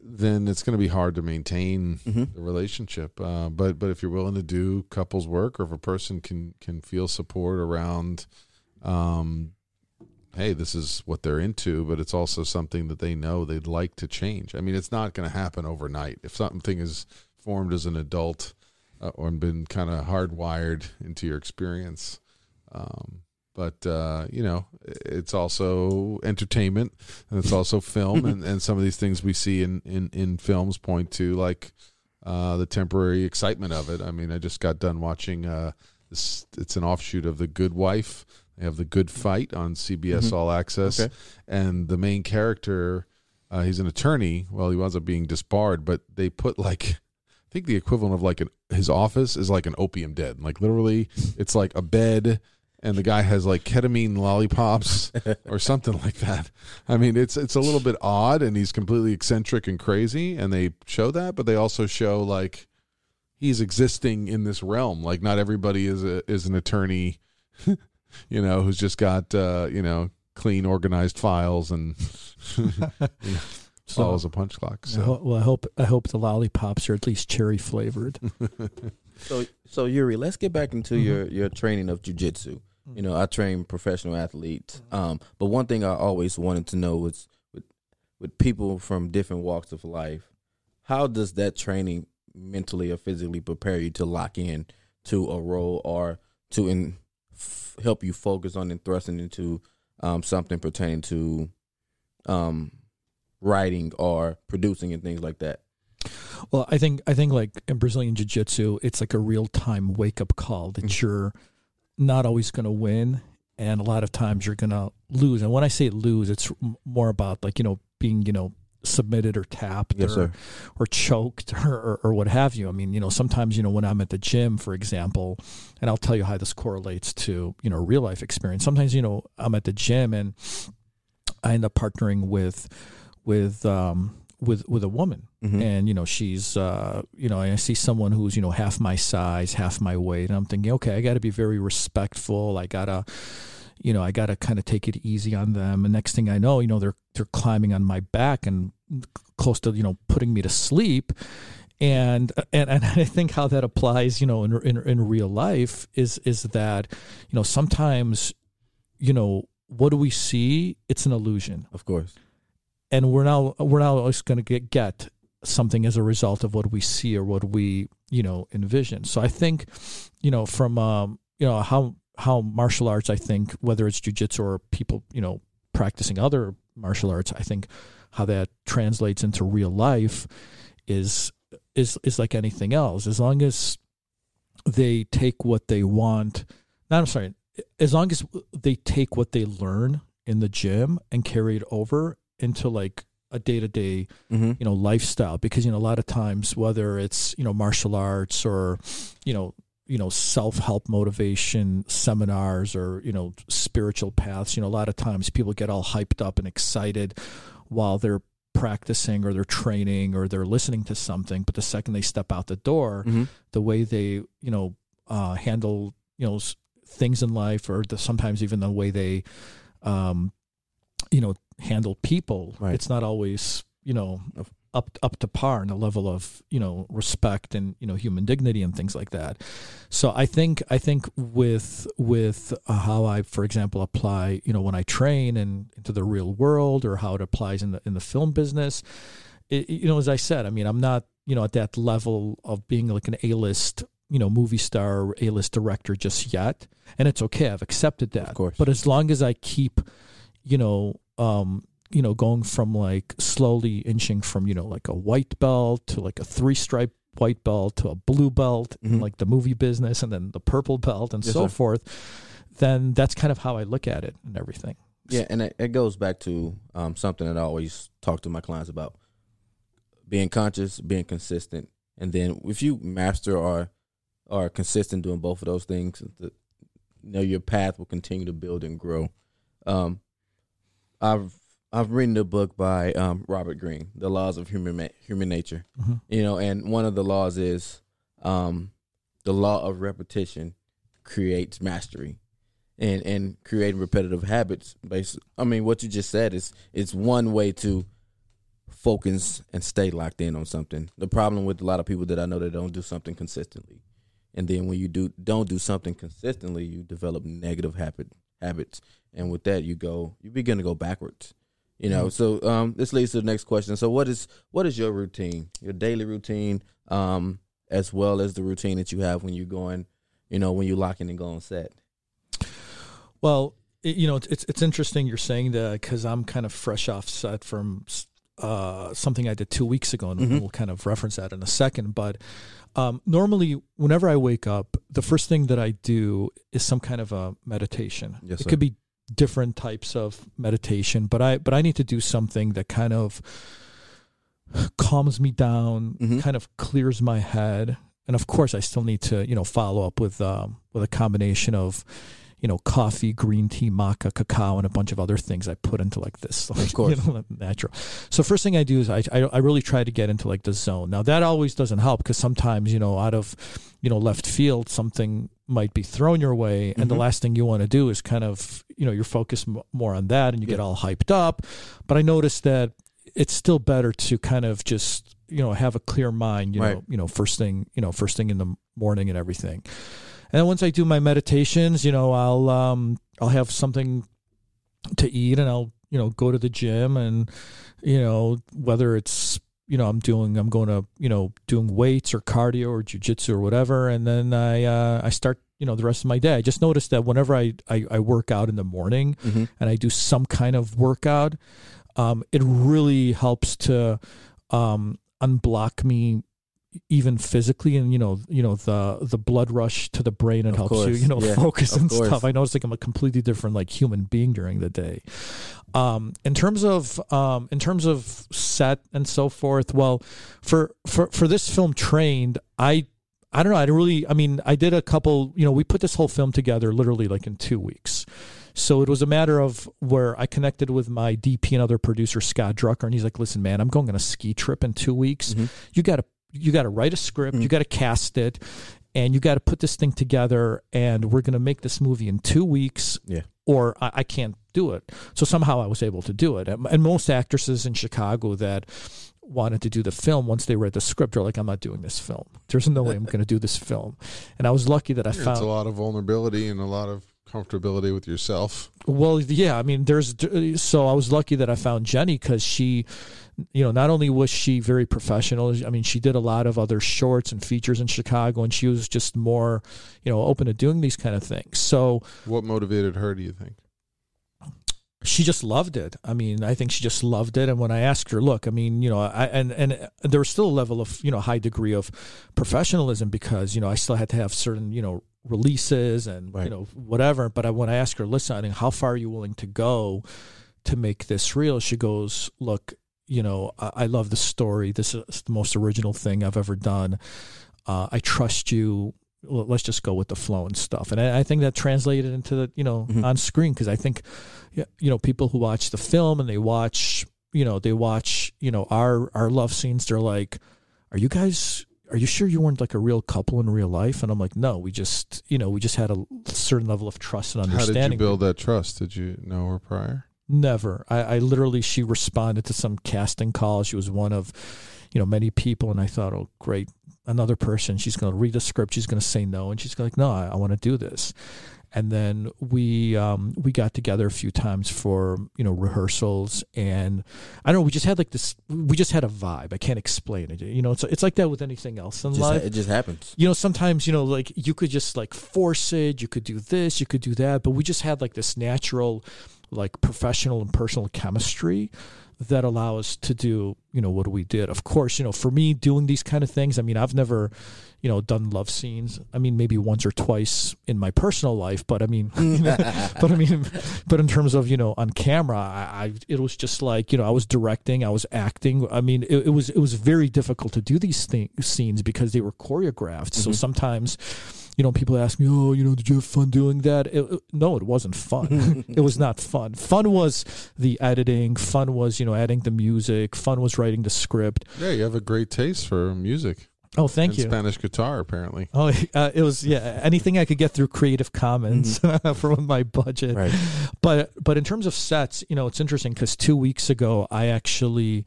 then it's going to be hard to maintain mm-hmm. the relationship. Uh, but but if you're willing to do couples work, or if a person can can feel support around. Um, hey, this is what they're into, but it's also something that they know they'd like to change. I mean, it's not going to happen overnight. If something is formed as an adult uh, or been kind of hardwired into your experience. Um, but uh, you know, it's also entertainment and it's also film, and, and some of these things we see in in, in films point to like uh, the temporary excitement of it. I mean, I just got done watching uh, this. It's an offshoot of The Good Wife. They have The Good Fight on CBS mm-hmm. All Access, okay. and the main character. Uh, he's an attorney. Well, he winds up being disbarred, but they put like think the equivalent of like an, his office is like an opium den. Like literally, it's like a bed, and the guy has like ketamine lollipops or something like that. I mean, it's it's a little bit odd, and he's completely eccentric and crazy, and they show that, but they also show like he's existing in this realm. Like not everybody is a is an attorney, you know, who's just got uh, you know clean organized files and. So, as a punch clock. So. I ho- well, I hope I hope the lollipops are at least cherry flavored. so, so Yuri, let's get back into mm-hmm. your your training of jujitsu. You know, I train professional athletes, mm-hmm. um, but one thing I always wanted to know was with with people from different walks of life, how does that training mentally or physically prepare you to lock in to a role or to in, f- help you focus on and thrusting into um, something pertaining to um, writing or producing and things like that? Well, I think I think like in Brazilian Jiu Jitsu, it's like a real time wake up call that mm-hmm. you're not always going to win, and a lot of times you're going to lose. And when I say lose, it's more about like you know being you know submitted or tapped yes, or, or choked or, or, or, what have you. I mean, you know, sometimes, you know, when I'm at the gym, for example, and I'll tell you how this correlates to, you know, real life experience. Sometimes, you know, I'm at the gym and I end up partnering with with um, with with a woman, mm-hmm. and you know she's uh, you know I see someone who's you know half my size, half my weight, and I'm thinking, okay, I got to be very respectful. I gotta you know I gotta kind of take it easy on them. And next thing I know, you know they're they're climbing on my back and close to you know putting me to sleep. And, and and I think how that applies, you know, in, in in real life is is that, you know, sometimes, you know, what do we see? It's an illusion, of course and we're now we're now always going to get get something as a result of what we see or what we you know envision. So I think you know from um, you know how how martial arts I think whether it's jujitsu or people you know practicing other martial arts I think how that translates into real life is is is like anything else as long as they take what they want not I'm sorry as long as they take what they learn in the gym and carry it over into like a day to day, you know, lifestyle because you know a lot of times whether it's you know martial arts or you know you know self help motivation seminars or you know spiritual paths. You know, a lot of times people get all hyped up and excited while they're practicing or they're training or they're listening to something but the second they step out the door Mhm. the way they you know uh, handle you know things in life or the, sometimes even the way they um, you know handle people. Right. it's not always you know up up to par in the level of you know respect and you know human dignity and things like that. So i think i think with with uh, how i for example apply you know when i train and into the real world or how it applies in the in the film business it, you know as i said i mean i'm not you know at that level of being like an a-list you know movie star or a-list director just yet. And it's okay. I've accepted that. Of course. but as long as i keep you know um you know going from like slowly inching from you know like a white belt to like a three stripe white belt to a blue belt in Mhm. like the movie business and then the purple belt and Yes, so sir. forth then that's kind of how i look at it and everything Yeah, and it, it goes back to um, something that I always talk to my clients about: being conscious, being consistent, and then if you master or are consistent doing both of those things, the, you know your path will continue to build and grow. Um, I've I've written a book by um, Robert Greene, The Laws of Human Ma- Human Nature. Mhm. You know, and one of the laws is um, the law of repetition creates mastery and and creating repetitive habits based i mean what you just said is it's one way to focus and stay locked in on something the problem with a lot of people that i know that don't do something consistently and then when you do don't do something consistently you develop negative habit habits and with that you go you begin to go backwards you know so um this leads to the next question so what is what is your routine your daily routine um as well as the routine that you have when you're going you know when you lock in and go on set Well, it, you know, it's it's, interesting you're saying that because I'm kind of fresh off set from uh, something I did two weeks ago, and Mhm. we'll kind of reference that in a second. But um, normally, whenever I wake up, the first thing that I do is some kind of a meditation. Yes, it sir. could be different types of meditation, but I but I need to do something that kind of calms me down, Mhm. kind of clears my head, and of course, I still need to you know follow up with um, with a combination of you know coffee, green tea, maca, cacao, and a bunch of other things I put into like this, like, course. you know, natural. So first thing I do is I, I I really try to get into like the zone. Now that always doesn't help because sometimes you know out of you know left field something might be thrown your way, and the Mhm. last thing you want to do is kind of you know you're focused m- more on that, and you get all hyped up. But I noticed that it's still better to kind of just you know have a clear mind you Right. know you know first thing you know first thing in the morning and everything and then once i do my meditations you know i'll um i'll have something to eat and i'll you know go to the gym and you know whether it's you know i'm doing i'm going to you know doing weights or cardio or jujitsu or whatever and then i uh i start you know the rest of my day i just noticed that whenever i i, I work out in the morning mm-hmm. and I do some kind of workout, um, it really helps to um, unblock me even physically and you know you know the the blood rush to the brain it Of helps you course, you know yeah, focus of and course. stuff i notice like i'm a completely different like human being during the day um in terms of um in terms of set and so forth well for for for this film trained i I don't know. I really, I mean, I did a couple, you know, we put this whole film together literally like in two weeks. So it was a matter of where I connected with my DP and other producer, Scott Drucker, and he's like, listen, man, I'm going on a ski trip in two weeks. Mhm. You got to, you got to write a script, Mhm. you got to cast it, and you got to put this thing together. And we're going to make this movie in two weeks. Yeah. Or I, I can't do it. So somehow I was able to do it. And, and most actresses in Chicago that wanted to do the film once they read the script are like i'm not doing this film there's no way i'm going to do this film and i was lucky that i It's found a lot of vulnerability and a lot of comfortability with yourself. well, yeah, I mean, there's so I was lucky that I found Jenny because she, you know, not only was she very professional. I mean, she did a lot of other shorts and features in Chicago, and she was just more, you know, open to doing these kind of things. So What motivated her, do you think? she just loved it. I mean, I think she just loved it. And when I asked her, look, I mean, you know, I and and there was still a level of you know high degree of professionalism because you know I still had to have certain you know releases and you know whatever. But I, when I asked her, listen, I mean, how far are you willing to go to make this real? She goes, look, you know, I, I love the story. This is the most original thing I've ever done. Uh, I trust you. let's just go with the flow and stuff. And I, I think that translated into the you know Mhm. on screen because I think yeah, you know people who watch the film and they watch you know they watch you know our our love scenes. They're like, are you guys? Are you sure you weren't like a real couple in real life? And I'm like, no, we just, you know, we just had a certain level of trust and understanding. How did you build that trust? Did you know her prior? Never. I, I literally, she responded to some casting call. She was one of, you know, many people. And I thought, oh, great. Another person. She's going to read the script. She's going to say no. And she's like, no, I, I want to do this. And then we um, we got together a few times for you know rehearsals, and I don't know. We just had like this. We just had a vibe. I can't explain it. You know, it's it's like that with anything else in Just, life it just happens. you know sometimes you know like you could just like force it you could do this you could do that but we just had like this natural like professional and personal chemistry that allow us to do you know what we did. Of course you know for me doing these kind of things i mean i've never you know done love scenes. I mean maybe once or twice in my personal life but i mean but i mean but in terms of you know on camera I, I it was just like you know i was directing i was acting. I mean it, it was it was very difficult to do these thing, scenes because they were choreographed. So Mhm. sometimes you know people ask me oh you know did you have fun doing that it, it- no it wasn't fun it was not fun fun was the editing fun was you know adding the music fun was writing the script Yeah, you have a great taste for music. oh thank and you Spanish guitar, apparently. Oh, uh, it was yeah. Anything I could get through Creative Commons from my budget. Right. But but in terms of sets, you know, it's interesting because two weeks ago I actually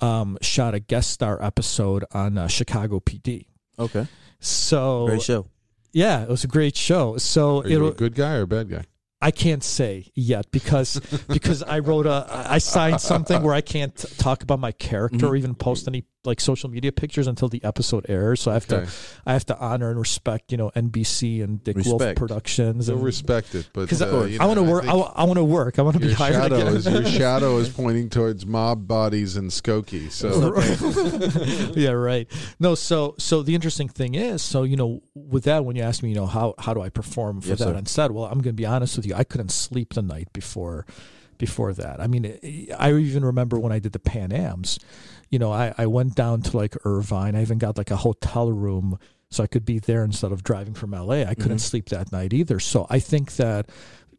um, shot a guest star episode on uh, Chicago PD. Okay. So Great show. Yeah, it was a great show. So Are you a good guy or a bad guy? I can't say yet because because I wrote a I signed something where I can't talk about my character or Mhm. even post any like social media pictures until the episode airs. So I have to I have to honor and respect, you know, NBC and Dick Wolf Respect. Productions. So and, respect it, but because uh, I, want to work. I, I want to work. I want to be hired shadow again. is your shadow is pointing towards mob bodies and Skokie. So yeah, right. No, so so the interesting thing is, so you know, with that, when you ask me, you know, how how do I perform for Yes, that sir. on set? Well, I'm going to be honest with you. I couldn't sleep the night before before that. I mean, I even remember when I did the Pan Am's. You know, I I went down to like Irvine. I even got like a hotel room so I could be there instead of driving from LA. I couldn't Mhm. sleep that night either. So I think that,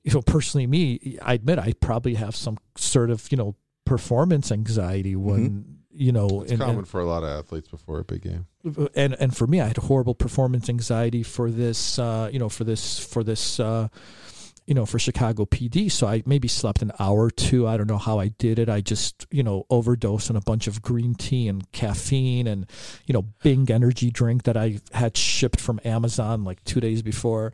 you know, personally, me, I admit I probably have some sort of you know performance anxiety when you know Mm-hmm. it's and- and- common for a lot of athletes before a big game. and and for me, I had horrible performance anxiety for this, uh, you know, for this, for this, uh, you know, for Chicago PD. So I maybe slept an hour or two. I don't know how I did it. I just, you know, overdosed on a bunch of green tea and caffeine and, you know, Bing energy drink that I had shipped from Amazon like two days before.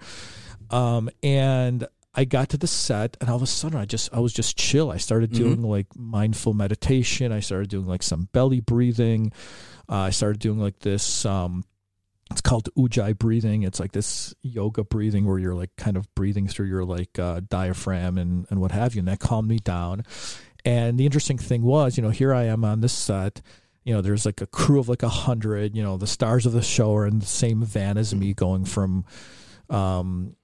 Um, and I got to the set and all of a sudden I just I was just chill. I started Mhm. doing like mindful meditation. I started doing like some belly breathing. Uh, I started doing like this. Um, it's called ujjayi breathing. It's like this yoga breathing where you're like kind of breathing through your like uh, diaphragm and and what have you, and that calmed me down. And the interesting thing was, you know, here I am on this set. You know, there's like a crew of like a hundred. You know, the stars of the show are in the same van as me, going from, um,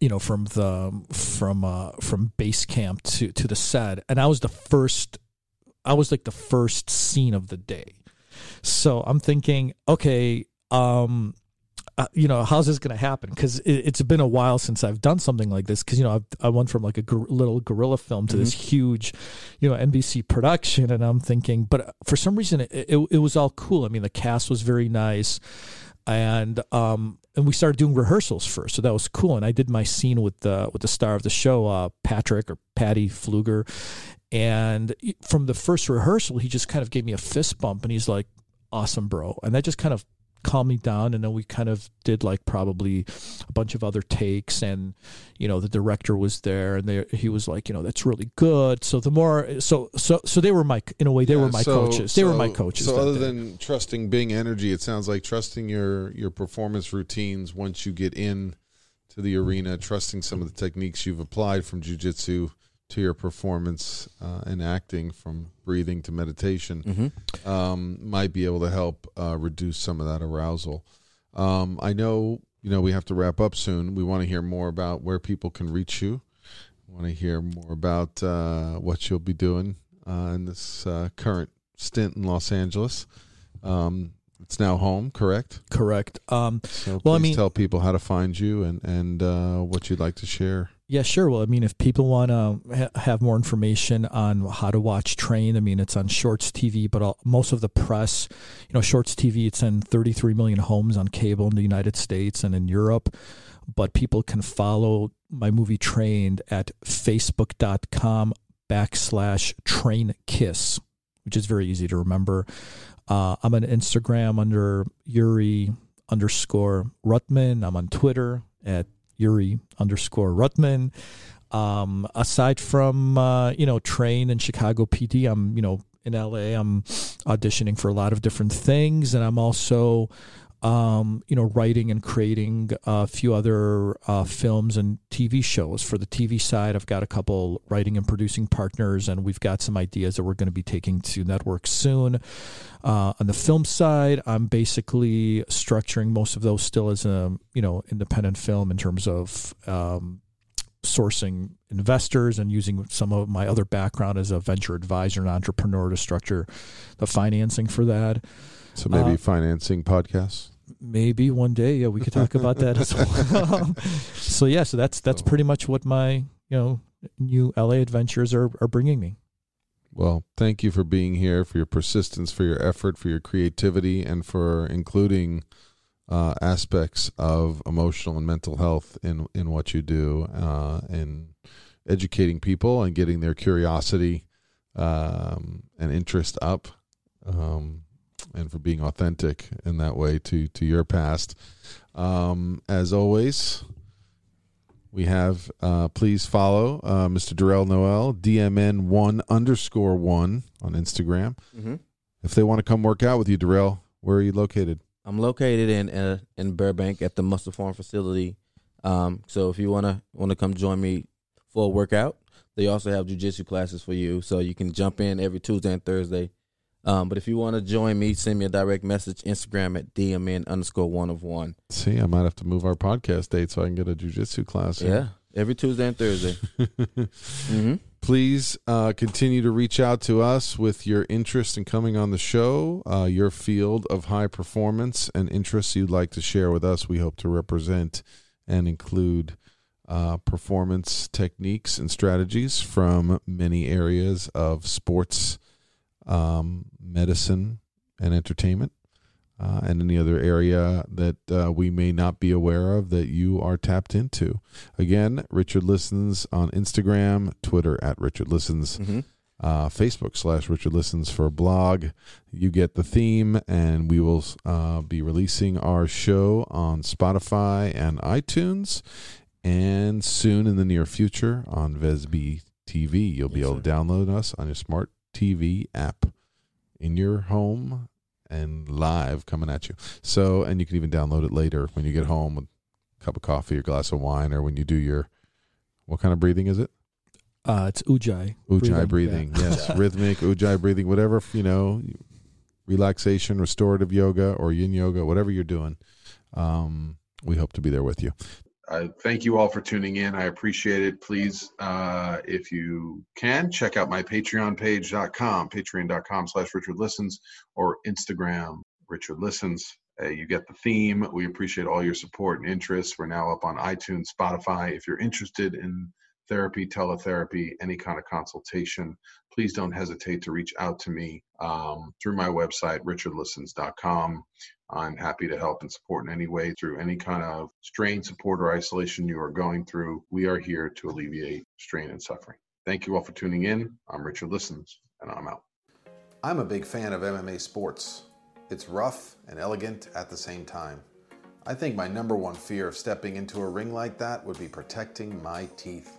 you know, from the from uh from base camp to to the set, and I was the first. I was like the first scene of the day. So I'm thinking, okay, um, uh, you know, how's this going to happen? Because it, it's been a while since I've done something like this. Because you know, I've, I went from like a gor- little guerrilla film to this huge, you know, NBC production, and I'm thinking, but for some reason, it, it it was all cool. I mean, the cast was very nice, and um, and we started doing rehearsals first, so that was cool. And I did my scene with the with the star of the show, uh, Patrick or Patty Flueger, and from the first rehearsal, he just kind of gave me a fist bump, and he's like, "Awesome, bro," and that just kind of calmed me down and then we kind of did like probably a bunch of other takes and you know the director was there and they, he was like you know that's really good so the more so so so they were my in a way they Yeah, were my so- coaches they were my coaches So other day. than trusting Bing Energy, it sounds like trusting your your performance routines once you get in to the arena, trusting some of the techniques you've applied from jujitsu to your performance uh, and acting, from breathing to meditation, Mm-hmm. um, might be able to help uh, reduce some of that arousal. Um, I know you know we have to wrap up soon. We want to hear more about where people can reach you. Want to hear more about uh, what you'll be doing uh, in this uh, current stint in Los Angeles. Um, It's now home, correct? Correct. Um, So Well, I mean- tell people how to find you and and uh, what you'd like to share. Yeah, sure. Well, I mean, if people want to ha- have more information on how to watch Train, I mean, it's on Shorts TV, but all, most of the press, you know, Shorts TV, it's in 33 million homes on cable in the United States and in Europe. But people can follow my movie Trained at facebook.com backslash train kiss, which is very easy to remember. Uh, I'm on Instagram under Yuri underscore Rutman. I'm on Twitter at Yuri underscore Rutman. Um, aside from uh, you know train in Chicago PD, I'm you know in LA. I'm auditioning for a lot of different things, and I'm also um, you know writing and creating a few other uh, films and TV shows. For the TV side, I've got a couple writing and producing partners, and we've got some ideas that we're going to be taking to networks soon. Uh, on the film side, I'm basically structuring most of those still as a you know independent film in terms of um, sourcing investors and using some of my other background as a venture advisor and entrepreneur to structure the financing for that. So maybe Uh, financing podcasts. Maybe one day, yeah, we could talk about that as well. so yeah, so that's that's pretty much what my you know new LA adventures are are bringing me. Well, thank you for being here, for your persistence, for your effort, for your creativity, and for including uh, aspects of emotional and mental health in in what you do, uh, and educating people and getting their curiosity um, and interest up, um, and for being authentic in that way to to your past. Um, as always, we have uh, please follow uh, Mr. Darrell Noel DMN one underscore one on Instagram. hmm If they want to come work out with you, Darrell, where are you located? I'm located in uh, in Burbank at the Muscle Farm facility. Um, so if you wanna wanna come join me for a workout, they also have jujitsu classes for you, so you can jump in every Tuesday and Thursday. Um, but if you want to join me, send me a direct message Instagram at dmn underscore one of one. See, I might have to move our podcast date so I can get a jujitsu class. in. Yeah, every Tuesday and Thursday. hmm Please uh, continue to reach out to us with your interest in coming on the show, uh, your field of high performance and interests you'd like to share with us. We hope to represent and include uh, performance techniques and strategies from many areas of sports, um, medicine, and entertainment. Uh, and any other area that uh, we may not be aware of that you are tapped into. Again, Richard Listens on Instagram, Twitter at Richard Listens, hmm uh, Facebook slash Richard Listens for a blog. You get the theme, and we will uh, be releasing our show on Spotify and iTunes, and soon in the near future on Vesby TV. You'll be Yes, able to download us on your smart TV app in your home and live coming at you. So, and you can even download it later when you get home with a cup of coffee or glass of wine, or when you do your what kind of breathing is it? Uh, it's Ujjayi. Ujjayi breathing, yeah. yes, rhythmic Ujjayi breathing, whatever you know, relaxation, restorative yoga, or Yin yoga, whatever you're doing. Um, we hope to be there with you. I thank you all for tuning in. I appreciate it. Please, uh, if you can, check out my Patreon page.com, patreon.com slash Richard Listens, or Instagram, Richard Listens. Uh, you get the theme. We appreciate all your support and interest. We're now up on iTunes, Spotify. If you're interested in therapy, teletherapy, any kind of consultation, please don't hesitate to reach out to me um, through my website, richardlistens.com. I'm happy to help and support in any way through any kind of strain, support, or isolation you are going through. We are here to alleviate strain and suffering. Thank you all for tuning in. I'm Richard Listens, and I'm out. I'm a big fan of MMA sports. It's rough and elegant at the same time. I think my number one fear of stepping into a ring like that would be protecting my teeth.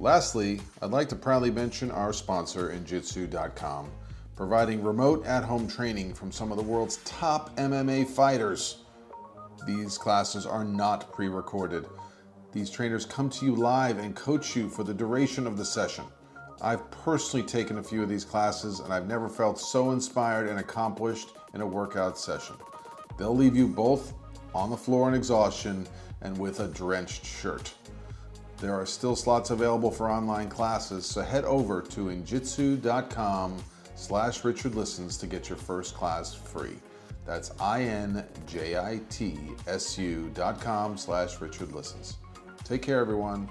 Lastly, I'd like to proudly mention our sponsor, Injitsu.com, providing remote at home training from some of the world's top MMA fighters. These classes are not pre recorded. These trainers come to you live and coach you for the duration of the session. I've personally taken a few of these classes and I've never felt so inspired and accomplished in a workout session. They'll leave you both on the floor in exhaustion and with a drenched shirt. There are still slots available for online classes, so head over to injitsu.com slash richardlistens to get your first class free. That's I-N-J-I-T-S-U dot com slash richardlistens. Take care, everyone.